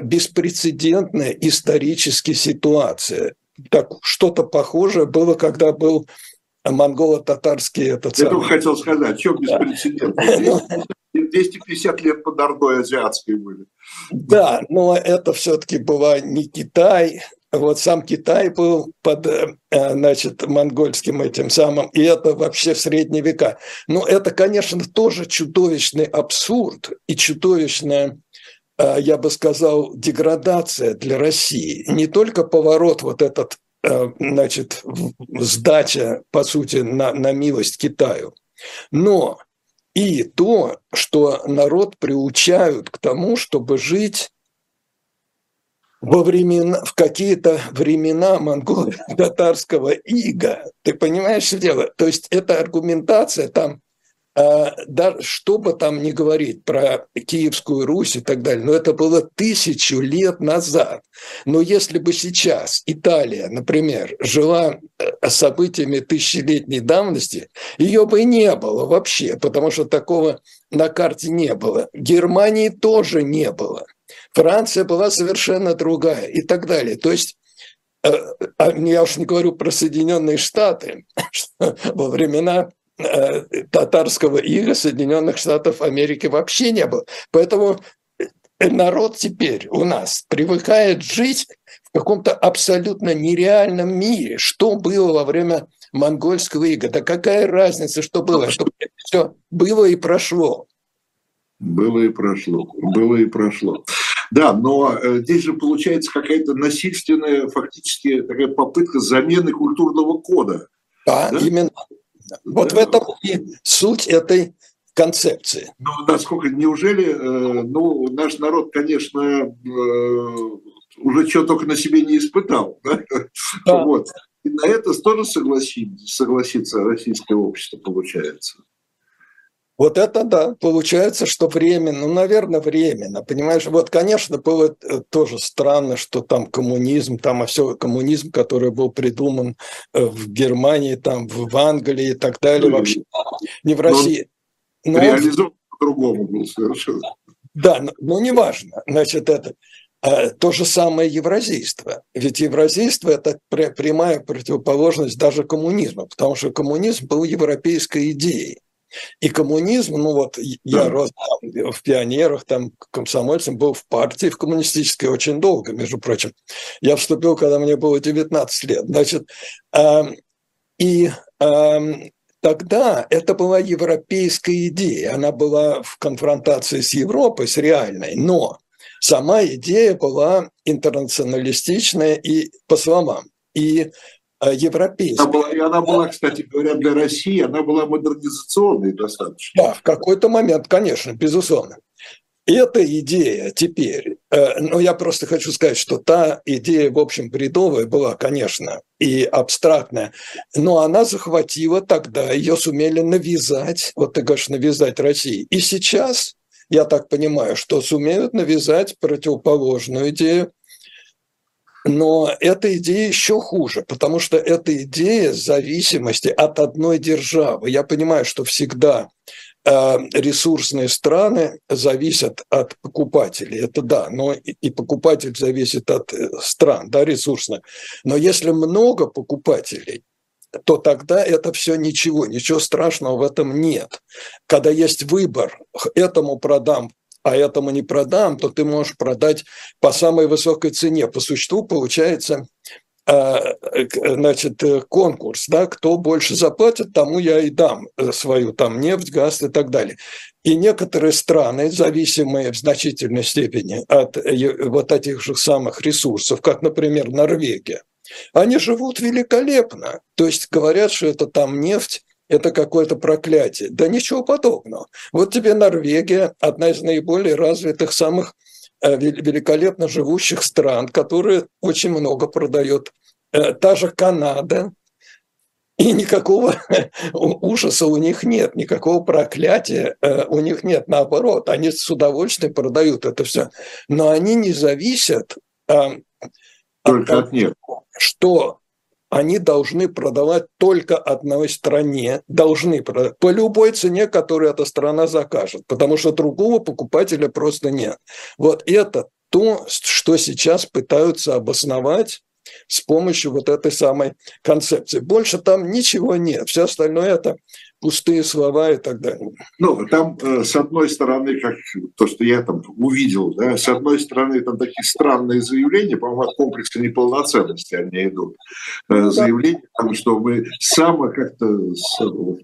беспрецедентная историческая ситуация так что-то похожее было, когда был монголо-татарский этот Я только хотел сказать, что беспрецедентно. 250 лет под Ордой азиатской были. Да, но это все-таки была не Китай, вот сам Китай был под, э, значит, монгольским этим самым, и это вообще в средние века. Но это, конечно, тоже чудовищный абсурд и чудовищная, я бы сказал, деградация для России. Не только поворот вот этот, э, значит, сдача, по сути, на, на милость Китаю, но и то, что народ приучают к тому, чтобы жить во времена, в какие-то времена монголо-татарского ига. Ты понимаешь, что дело? То есть эта аргументация там, э, да, что бы там ни говорить про Киевскую Русь и так далее, но это было тысячу лет назад. Но если бы сейчас Италия, например, жила э, событиями тысячелетней давности, ее бы не было вообще, потому что такого на карте не было. Германии тоже не было. Франция была совершенно другая и так далее. То есть э, а я уж не говорю про Соединенные Штаты, во времена татарского ига Соединенных Штатов Америки вообще не было. Поэтому э, народ теперь у нас привыкает жить в каком-то абсолютно нереальном мире. Что было во время монгольского ига? Да какая разница, что было? Что все было и прошло. Было и прошло. Было и прошло. Да, но э, здесь же получается какая-то насильственная, фактически такая попытка замены культурного кода. Да, да? именно. Вот в этом и суть этой концепции. Ну, насколько, неужели, э, ну, наш народ, конечно, э, уже что только на себе не испытал, да? Да. Вот. И на это тоже согласится, согласится российское общество, получается. Вот это да, получается, что временно, ну, наверное, временно, понимаешь? Вот, конечно, было э, тоже странно, что там коммунизм, там а все коммунизм, который был придуман э, в Германии, там в Англии и так далее, ну, вообще не в России. Но реализован по-другому был совершенно. Да, но, но неважно. Значит, это а, то же самое евразийство. Ведь евразийство – это прямая противоположность даже коммунизму, потому что коммунизм был европейской идеей. И коммунизм, ну вот я рос там, в пионерах, там комсомольцем, был в партии, в коммунистической очень долго, между прочим. Я вступил, когда мне было 19 лет. Значит, э, и э, тогда это была европейская идея, она была в конфронтации с Европой, с реальной, но сама идея была интернационалистичная и по словам. И европейская. Она была, и она была, кстати говоря, для России, она была модернизационной достаточно. Да, в какой-то момент, конечно, безусловно. Эта идея теперь, э, ну я просто хочу сказать, что та идея, в общем, бредовая была, конечно, и абстрактная, но она захватила тогда, ее сумели навязать, вот ты говоришь, навязать России. И сейчас, я так понимаю, что сумеют навязать противоположную идею, но эта идея еще хуже, потому что это идея зависимости от одной державы. Я понимаю, что всегда э, ресурсные страны зависят от покупателей. Это да, но и покупатель зависит от э, стран, да, ресурсных. Но если много покупателей, то тогда это все ничего, ничего страшного в этом нет. Когда есть выбор, этому продам а этому не продам, то ты можешь продать по самой высокой цене. По существу получается а, значит, конкурс, да, кто больше заплатит, тому я и дам свою там нефть, газ и так далее. И некоторые страны, зависимые в значительной степени от э, вот этих же самых ресурсов, как, например, Норвегия, они живут великолепно. То есть говорят, что это там нефть это какое-то проклятие. Да ничего подобного. Вот тебе Норвегия, одна из наиболее развитых, самых э, великолепно живущих стран, которые очень много продает. Э, та же Канада, и никакого ужаса у них нет, никакого проклятия э, у них нет. Наоборот, они с удовольствием продают это все. Но они не зависят Только от, от них. что они должны продавать только одной стране, должны продавать по любой цене, которую эта страна закажет, потому что другого покупателя просто нет. Вот это то, что сейчас пытаются обосновать с помощью вот этой самой концепции. Больше там ничего нет. Все остальное это пустые слова и так далее. Ну, там, э, с одной стороны, как то, что я там увидел, да, с одной стороны, там такие странные заявления, по-моему, от комплекса неполноценности они идут. Э, заявления, там, что мы само как-то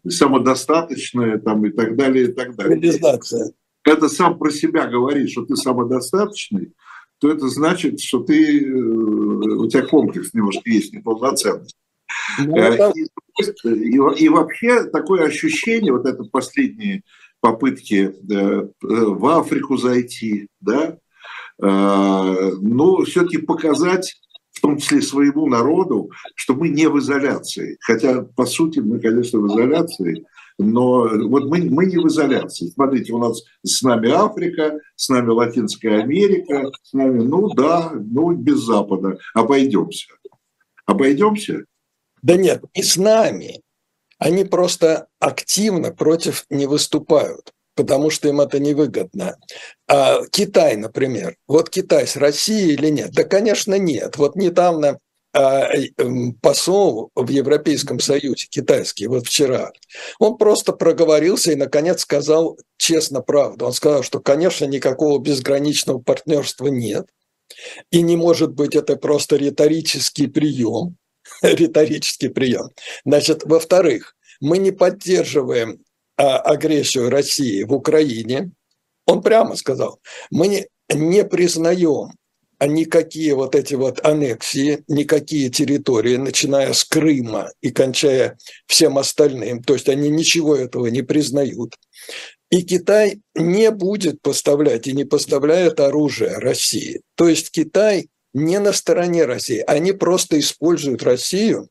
самодостаточные там, и так далее, и так далее. Реализация. Когда сам про себя говоришь, что ты самодостаточный, то это значит, что ты, э, у тебя комплекс немножко есть неполноценность. Ну, это... и, и, вообще такое ощущение, вот это последние попытки э, в Африку зайти, да, э, ну, все-таки показать в том числе своему народу, что мы не в изоляции. Хотя, по сути, мы, конечно, в изоляции, но вот мы, мы не в изоляции. Смотрите, у нас с нами Африка, с нами Латинская Америка, с нами, ну да, ну без Запада. Обойдемся. Обойдемся? Да нет, и с нами. Они просто активно против не выступают, потому что им это невыгодно. А Китай, например. Вот Китай с Россией или нет? Да, конечно, нет. Вот недавно а, эм, посол в Европейском Союзе, китайский, вот вчера, он просто проговорился и, наконец, сказал честно правду. Он сказал, что, конечно, никакого безграничного партнерства нет, и не может быть это просто риторический прием, риторический прием. Значит, во-вторых, мы не поддерживаем а, агрессию России в Украине. Он прямо сказал, мы не, не признаем никакие вот эти вот аннексии, никакие территории, начиная с Крыма и кончая всем остальным, то есть они ничего этого не признают. И Китай не будет поставлять и не поставляет оружие России. То есть Китай не на стороне России. Они просто используют Россию,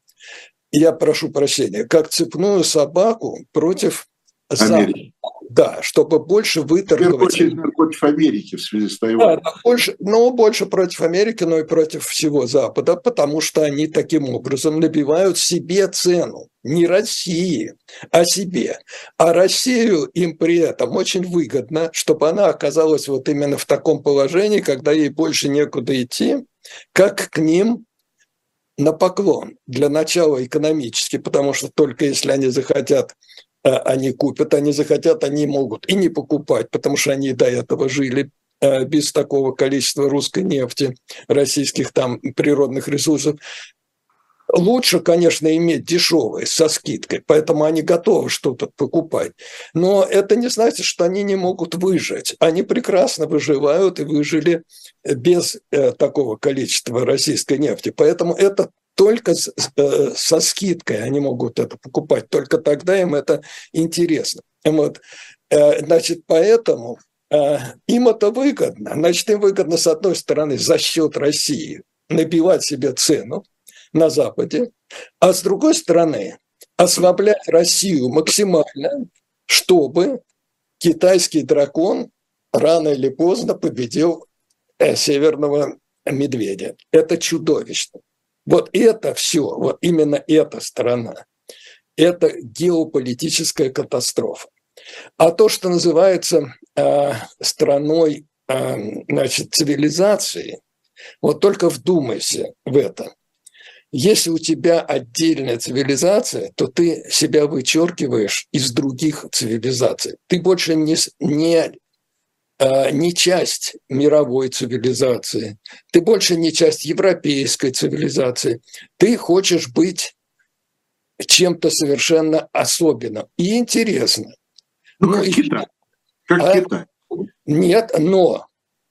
я прошу прощения, как цепную собаку против Америки. Да, чтобы больше выторговать... В первую против Америки в связи с Тайванем. Да, больше, ну, больше против Америки, но и против всего Запада, потому что они таким образом набивают себе цену. Не России, а себе. А Россию им при этом очень выгодно, чтобы она оказалась вот именно в таком положении, когда ей больше некуда идти, как к ним на поклон. Для начала экономически, потому что только если они захотят они купят, они захотят, они могут и не покупать, потому что они до этого жили э, без такого количества русской нефти, российских там природных ресурсов. Лучше, конечно, иметь дешевые со скидкой, поэтому они готовы что-то покупать. Но это не значит, что они не могут выжить. Они прекрасно выживают и выжили без э, такого количества российской нефти. Поэтому это только э, со скидкой они могут это покупать. Только тогда им это интересно. Вот. Э, значит, поэтому им это выгодно. Значит, им выгодно, с одной стороны, за счет России набивать себе цену, на Западе, а с другой стороны ослаблять Россию максимально, чтобы китайский дракон рано или поздно победил э, северного медведя. Это чудовищно. Вот это все, вот именно эта сторона, это геополитическая катастрофа. А то, что называется э, страной э, значит, цивилизации, вот только вдумайся в это. Если у тебя отдельная цивилизация, то ты себя вычеркиваешь из других цивилизаций. Ты больше не, не, не часть мировой цивилизации, ты больше не часть европейской цивилизации. Ты хочешь быть чем-то совершенно особенным и интересным. Ну, как ну, Китай. Как а, Китай. Нет, но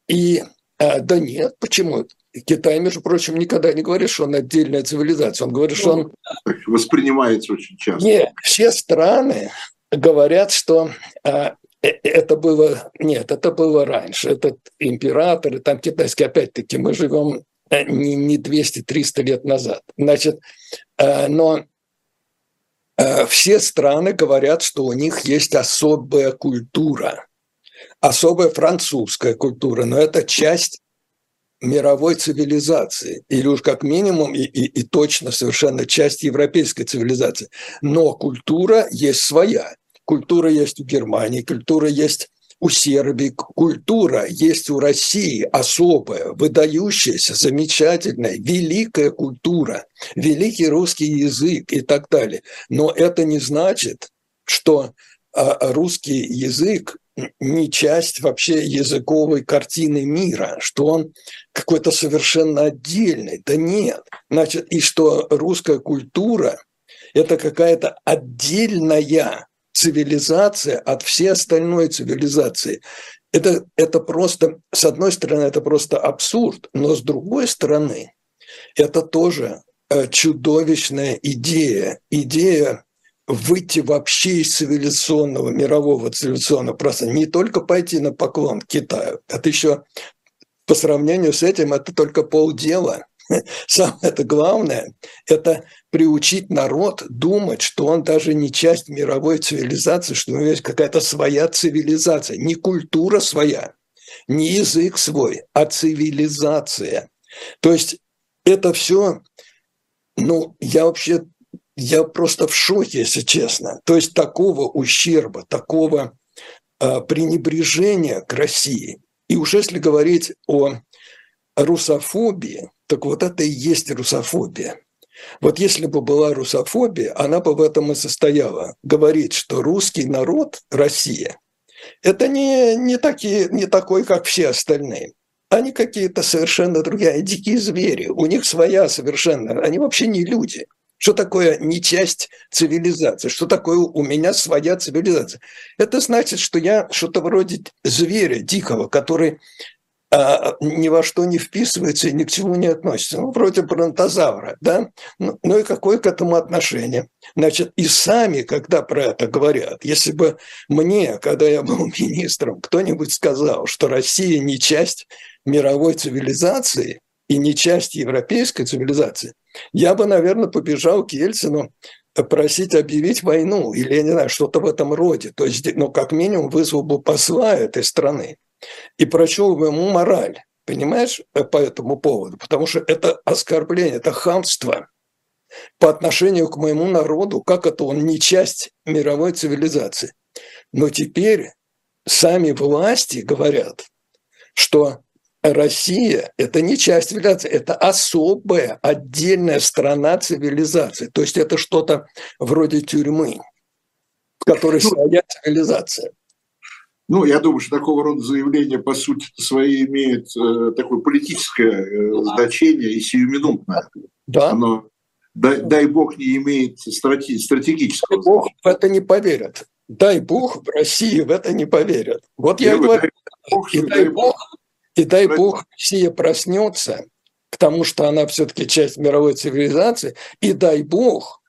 и а, да нет, почему? Китай, между прочим, никогда не говорит, что он отдельная цивилизация. Он говорит, что он... Воспринимается очень часто. Нет, все страны говорят, что а, э, это было... Нет, это было раньше. Этот император, и там китайский, опять-таки, мы живем э, не, не 200-300 лет назад. Значит, но все страны говорят, что у них есть особая культура, особая французская культура, но это часть мировой цивилизации, или уж как минимум и, и, и точно совершенно часть европейской цивилизации. Но культура есть своя. Культура есть у Германии, культура есть у Сербии, культура есть у России особая, выдающаяся, замечательная, великая культура, великий русский язык и так далее. Но это не значит, что а, русский язык не часть вообще языковой картины мира, что он какой-то совершенно отдельный. Да нет. Значит, и что русская культура – это какая-то отдельная цивилизация от всей остальной цивилизации. Это, это просто, с одной стороны, это просто абсурд, но с другой стороны, это тоже э, чудовищная идея. Идея выйти вообще из цивилизационного, мирового цивилизационного пространства, не только пойти на поклон Китаю, это еще по сравнению с этим это только полдела. Самое это главное – это приучить народ думать, что он даже не часть мировой цивилизации, что у него есть какая-то своя цивилизация, не культура своя, не язык свой, а цивилизация. То есть это все, ну, я вообще я просто в шоке, если честно. То есть такого ущерба, такого э, пренебрежения к России. И уж если говорить о русофобии, так вот это и есть русофобия. Вот если бы была русофобия, она бы в этом и состояла. Говорить, что русский народ, Россия, это не, не, такие, не такой, как все остальные. Они какие-то совершенно другие, дикие звери. У них своя совершенно, они вообще не люди. Что такое не часть цивилизации? Что такое у меня своя цивилизация? Это значит, что я что-то вроде зверя дикого, который а, ни во что не вписывается и ни к чему не относится. Ну, вроде бронтозавра, да? Ну, ну и какое к этому отношение? Значит, и сами, когда про это говорят, если бы мне, когда я был министром, кто-нибудь сказал, что Россия не часть мировой цивилизации и не часть европейской цивилизации – я бы, наверное, побежал к Ельцину просить объявить войну или, я не знаю, что-то в этом роде. То есть, ну, как минимум, вызвал бы посла этой страны и прочел бы ему мораль, понимаешь, э, по этому поводу. Потому что это оскорбление, это хамство по отношению к моему народу, как это он не часть мировой цивилизации. Но теперь сами власти говорят, что Россия – это не часть цивилизации, это особая, отдельная страна цивилизации. То есть это что-то вроде тюрьмы, в которой ну, своя цивилизация. Ну, я думаю, что такого рода заявления, по сути своей, имеют э, такое политическое э, значение и сиюминутное. Да. Оно, дай, дай бог, не имеет страти, стратегического дай бог в это не поверят. Дай бог в России в это не поверят. Вот я, я и говорю. Дай бог, и дай бог и дай бог, Россия проснется к тому, что она все-таки часть мировой цивилизации, и дай бог,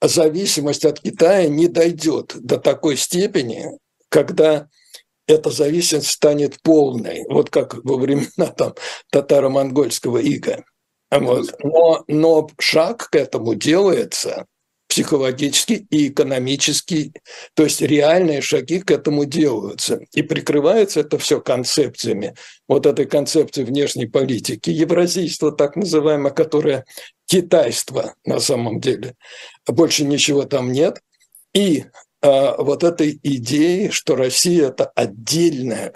зависимость от Китая не дойдет до такой степени, когда эта зависимость станет полной, вот как во времена там татаро-монгольского ига. Вот. Но, но шаг к этому делается – психологический и экономический, то есть реальные шаги к этому делаются. И прикрывается это все концепциями, вот этой концепции внешней политики, евразийство так называемое, которое китайство на самом деле. Больше ничего там нет. И вот этой идеи, что Россия – это отдельная,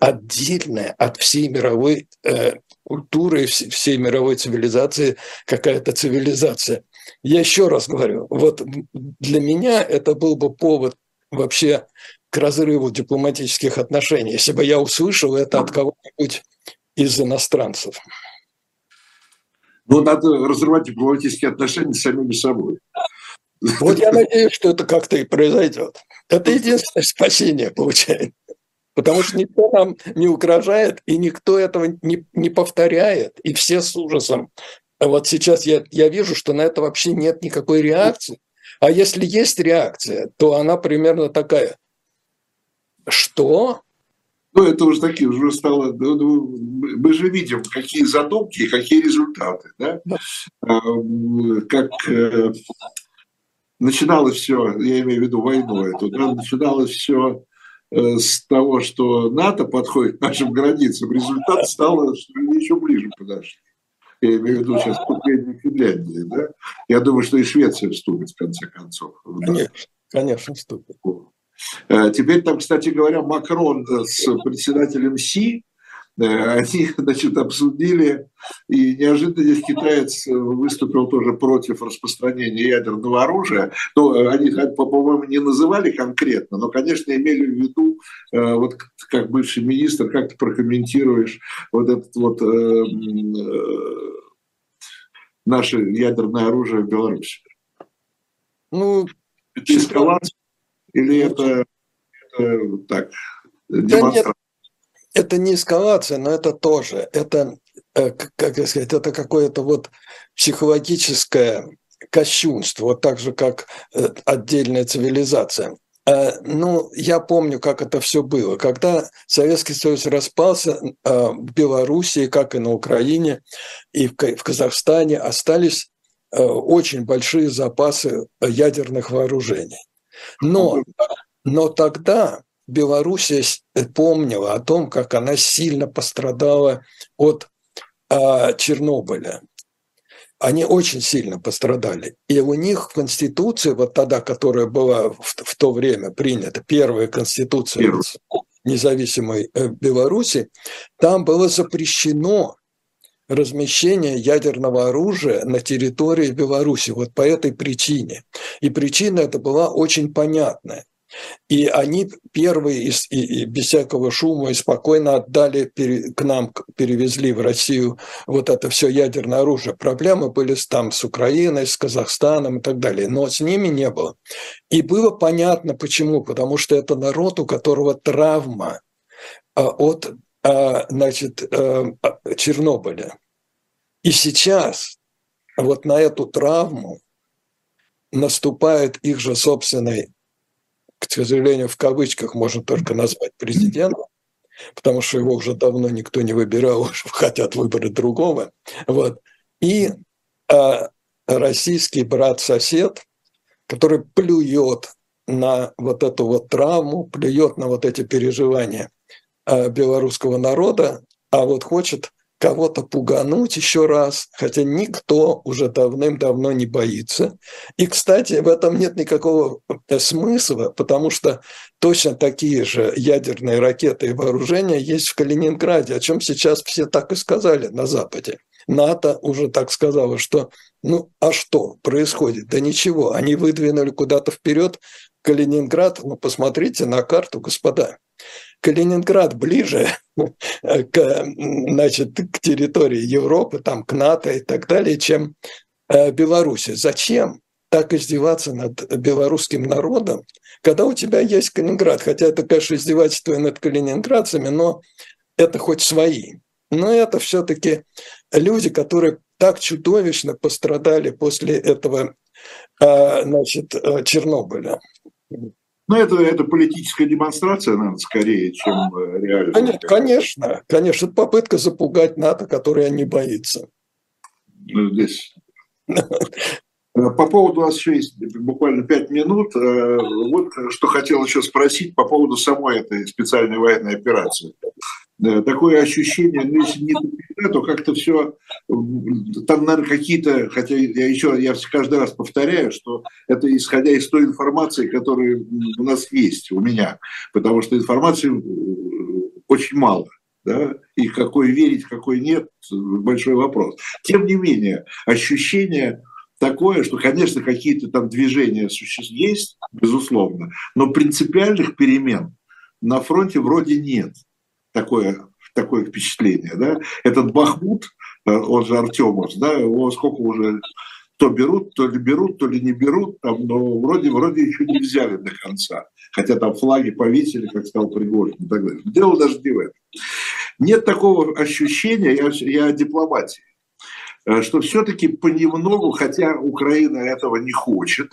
отдельная от всей мировой э, культуры, всей мировой цивилизации какая-то цивилизация. Я еще раз говорю, вот для меня это был бы повод вообще к разрыву дипломатических отношений, если бы я услышал это от кого-нибудь из иностранцев. Ну, надо разрывать дипломатические отношения с самими собой. Вот я надеюсь, что это как-то и произойдет. Это единственное спасение получается. Потому что никто нам не угрожает, и никто этого не, не повторяет. И все с ужасом а вот сейчас я, я вижу, что на это вообще нет никакой реакции. А если есть реакция, то она примерно такая. Что? Ну, это уже такие, уже стало, ну, ну, мы же видим, какие задумки и какие результаты, да? да. А, как э, начиналось все, я имею в виду войну эту, да, начиналось все э, с того, что НАТО подходит к нашим границам, результат стало, что они еще ближе подошли я имею в виду сейчас вступление Финляндии, да? Я думаю, что и Швеция вступит в конце концов. Конечно, конечно, вступит. Э, теперь там, кстати говоря, Макрон с председателем Си они, значит, обсудили, и неожиданно китаец выступил тоже против распространения ядерного оружия. Ну, они, по-моему, не называли конкретно, но, конечно, имели в виду, вот как бывший министр, как ты прокомментируешь вот этот вот наше ядерное оружие в Беларуси? Ну, это эскалация или это, это так, демонстрация? Да нет, это не эскалация, но это тоже. Это, э, как сказать, это какое-то вот психологическое кощунство, вот так же, как э, отдельная цивилизация. Э, ну, я помню, как это все было. Когда Советский Союз распался, в Белоруссии, как и на Украине, и в Казахстане остались очень большие запасы ядерных вооружений. Но, но тогда Белоруссия помнила о том, как она сильно пострадала от а, Чернобыля. Они очень сильно пострадали. И у них в Конституции, вот тогда, которая была в, в то время принята, первая Конституция Первый. независимой э, Беларуси, там было запрещено размещение ядерного оружия на территории Беларуси. Вот по этой причине. И причина это была очень понятная. И они первые из, и, и без всякого шума и спокойно отдали пере, к нам, перевезли в Россию вот это все ядерное оружие. Проблемы были там с Украиной, с Казахстаном и так далее, но с ними не было. И было понятно почему, потому что это народ, у которого травма а, от а, значит, а, Чернобыля. И сейчас вот на эту травму наступает их же собственный к сожалению, в кавычках можно только назвать президентом, потому что его уже давно никто не выбирал, хотят выбрать другого. Вот. И а, российский брат-сосед, который плюет на вот эту вот травму, плюет на вот эти переживания а, белорусского народа, а вот хочет кого-то пугануть еще раз, хотя никто уже давным-давно не боится. И, кстати, в этом нет никакого э, смысла, потому что точно такие же ядерные ракеты и вооружения есть в Калининграде, о чем сейчас все так и сказали на Западе. НАТО уже так сказала, что ну а что происходит? Да ничего, они выдвинули куда-то вперед Калининград. Ну посмотрите на карту, господа. Калининград ближе к, значит, к территории Европы, там, к НАТО и так далее, чем э, Беларуси. Зачем так издеваться над белорусским народом, когда у тебя есть Калининград? Хотя это, конечно, издевательство над калининградцами, но это хоть свои. Но это все-таки люди, которые так чудовищно пострадали после этого э, значит, э, Чернобыля. Но это, это политическая демонстрация, наверное, скорее, чем э, реально. Конечно, конечно, конечно, это попытка запугать НАТО, которая не боится. Ну, здесь. По поводу, у нас еще есть буквально пять минут. Э, вот что хотел еще спросить по поводу самой этой специальной военной операции такое ощущение, ну, если не всегда, то как-то все, там, наверное, какие-то, хотя я еще, я каждый раз повторяю, что это исходя из той информации, которая у нас есть, у меня, потому что информации очень мало. Да? И какой верить, какой нет, большой вопрос. Тем не менее, ощущение такое, что, конечно, какие-то там движения есть, безусловно, но принципиальных перемен на фронте вроде нет такое, такое впечатление. Да? Этот Бахмут, э, он же Артемов, да, его сколько уже то берут, то ли берут, то ли не берут, там, но вроде, вроде еще не взяли до конца. Хотя там флаги повесили, как сказал Пригорин и так далее. Дело даже не в этом. Нет такого ощущения, я, я о дипломатии, что все-таки понемногу, хотя Украина этого не хочет,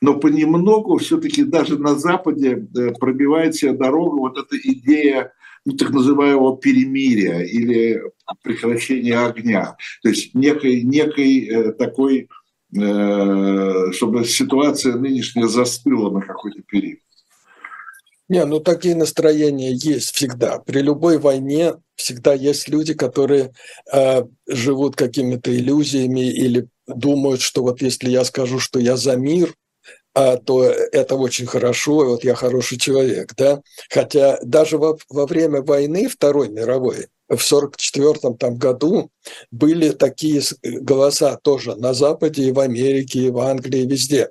но понемногу все-таки даже на Западе э, пробивает себе дорогу вот эта идея ну, так называемого перемирия или прекращения огня. То есть некой, некой э, такой, э, чтобы ситуация нынешняя застыла на какой-то период. Не, ну такие настроения есть всегда. При любой войне всегда есть люди, которые э, живут какими-то иллюзиями или думают, что вот если я скажу, что я за мир, то это очень хорошо, и вот я хороший человек, да. Хотя даже во, во время войны Второй мировой в 1944 там году были такие голоса тоже на Западе и в Америке, и в Англии, и везде,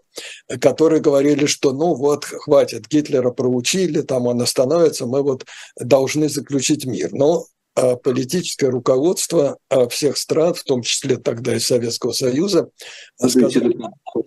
которые говорили, что ну вот, хватит, Гитлера проучили, там он остановится, мы вот должны заключить мир. Но а политическое руководство а, всех стран, в том числе тогда и Советского Союза, сказали,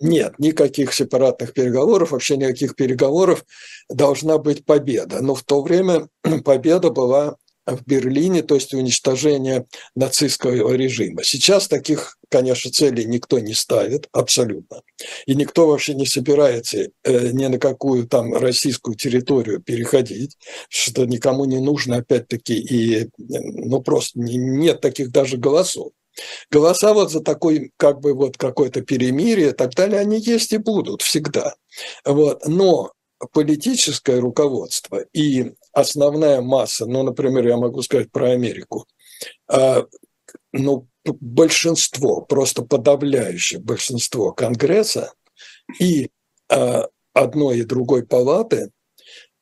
нет, никаких сепаратных переговоров, вообще никаких переговоров, должна быть победа. Но в то время победа была в Берлине, то есть уничтожение нацистского режима. Сейчас таких, конечно, целей никто не ставит, абсолютно. И никто вообще не собирается э, ни на какую там российскую территорию переходить, что никому не нужно, опять-таки, и ну просто нет таких даже голосов. Голоса вот за такой, как бы вот какое-то перемирие и так далее, они есть и будут всегда. Вот. Но политическое руководство и основная масса, ну, например, я могу сказать про Америку, а, ну, большинство, просто подавляющее большинство Конгресса и а, одной и другой палаты,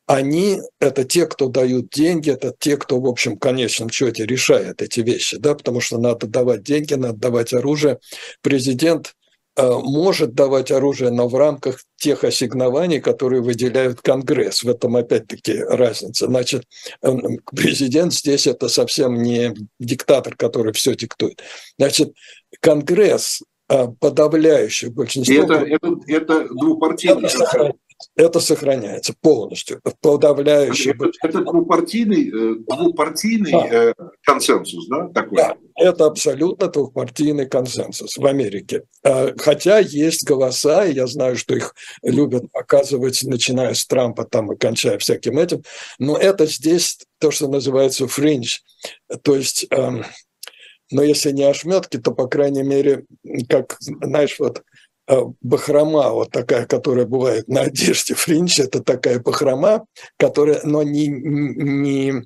они – это те, кто дают деньги, это те, кто, в общем, в конечном счете решает эти вещи, да, потому что надо давать деньги, надо давать оружие. Президент может давать оружие, но в рамках тех ассигнований, которые выделяют Конгресс. В этом опять-таки разница. Значит, президент здесь это совсем не диктатор, который все диктует. Значит, Конгресс э, подавляющее большинство... И это, это, это двупартийный это сохраняется полностью, подавляющее. Это, это двупартийный, э, двупартийный да. Э, консенсус, да, такой? Да, это абсолютно двухпартийный консенсус в Америке. А, хотя есть голоса, и я знаю, что их любят показывать, начиная с Трампа там и кончая всяким этим, но это здесь то, что называется фринж, то есть эм, но если не ошметки, то, по крайней мере, как, знаешь, вот бахрома, вот такая, которая бывает на одежде фринч, это такая бахрома, которая, но не, не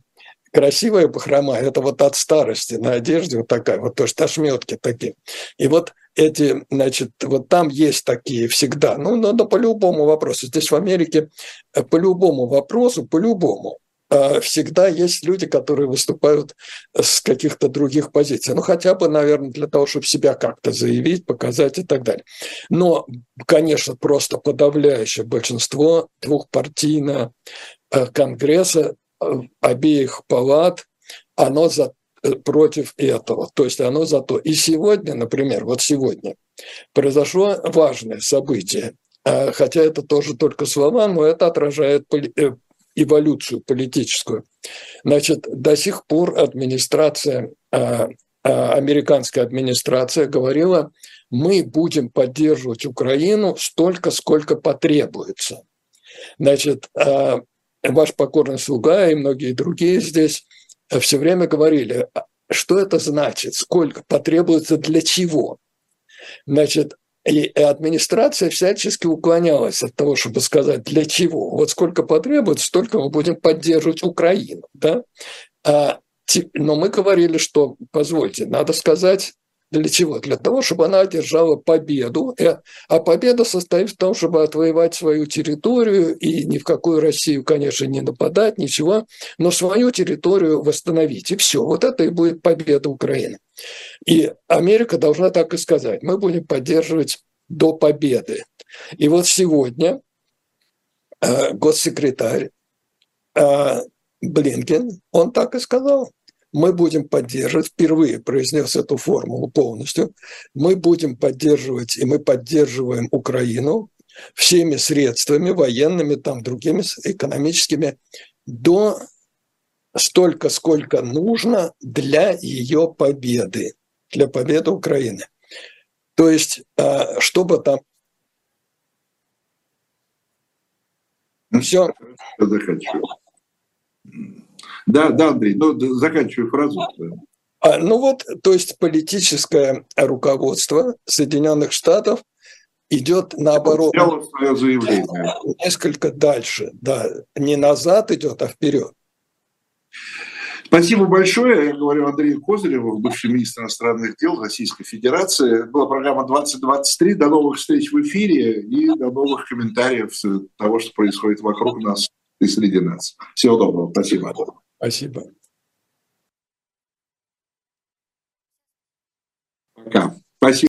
красивая бахрома, это вот от старости на одежде вот такая, вот тоже ошметки такие. И вот эти, значит, вот там есть такие всегда. Ну, надо по любому вопросу. Здесь в Америке э, по любому вопросу, по любому всегда есть люди, которые выступают с каких-то других позиций. Ну, хотя бы, наверное, для того, чтобы себя как-то заявить, показать и так далее. Но, конечно, просто подавляющее большинство двухпартийного э, Конгресса э, обеих палат, оно за, э, против этого. То есть оно за то. И сегодня, например, вот сегодня произошло важное событие, хотя это тоже только слова, но это отражает эволюцию политическую. Значит, до сих пор администрация, а, а, американская администрация говорила, мы будем поддерживать Украину столько, сколько потребуется. Значит, а, ваш покорный слуга и многие другие здесь все время говорили, что это значит, сколько потребуется для чего. Значит, и администрация всячески уклонялась от того, чтобы сказать, для чего. Вот сколько потребуется, столько мы будем поддерживать Украину. Да? А, но мы говорили, что, позвольте, надо сказать, для чего? Для того, чтобы она одержала победу. Э, а победа состоит в том, чтобы отвоевать свою территорию и ни в какую Россию, конечно, не нападать, ничего, но свою территорию восстановить. И все. Вот это и будет победа Украины. И Америка должна так и сказать. Мы будем поддерживать до победы. И вот сегодня э, госсекретарь э, Блинкен, он так и сказал мы будем поддерживать, впервые произнес эту формулу полностью, мы будем поддерживать, и мы поддерживаем Украину всеми средствами, военными, там, другими экономическими, до столько, сколько нужно для ее победы, для победы Украины. То есть, а, чтобы там... Все. Заканчиваю. Да, да, Андрей, ну, заканчивай фразу. А, ну вот, то есть политическое руководство Соединенных Штатов идет наоборот. свое заявление. Несколько дальше, да. Не назад идет, а вперед. Спасибо большое. Я говорю Андрею Козыреву, бывший министр иностранных дел Российской Федерации. Была программа 2023. До новых встреч в эфире и до новых комментариев того, что происходит вокруг нас и среди нас. Всего доброго. Спасибо. Спасибо. Пока. Спасибо.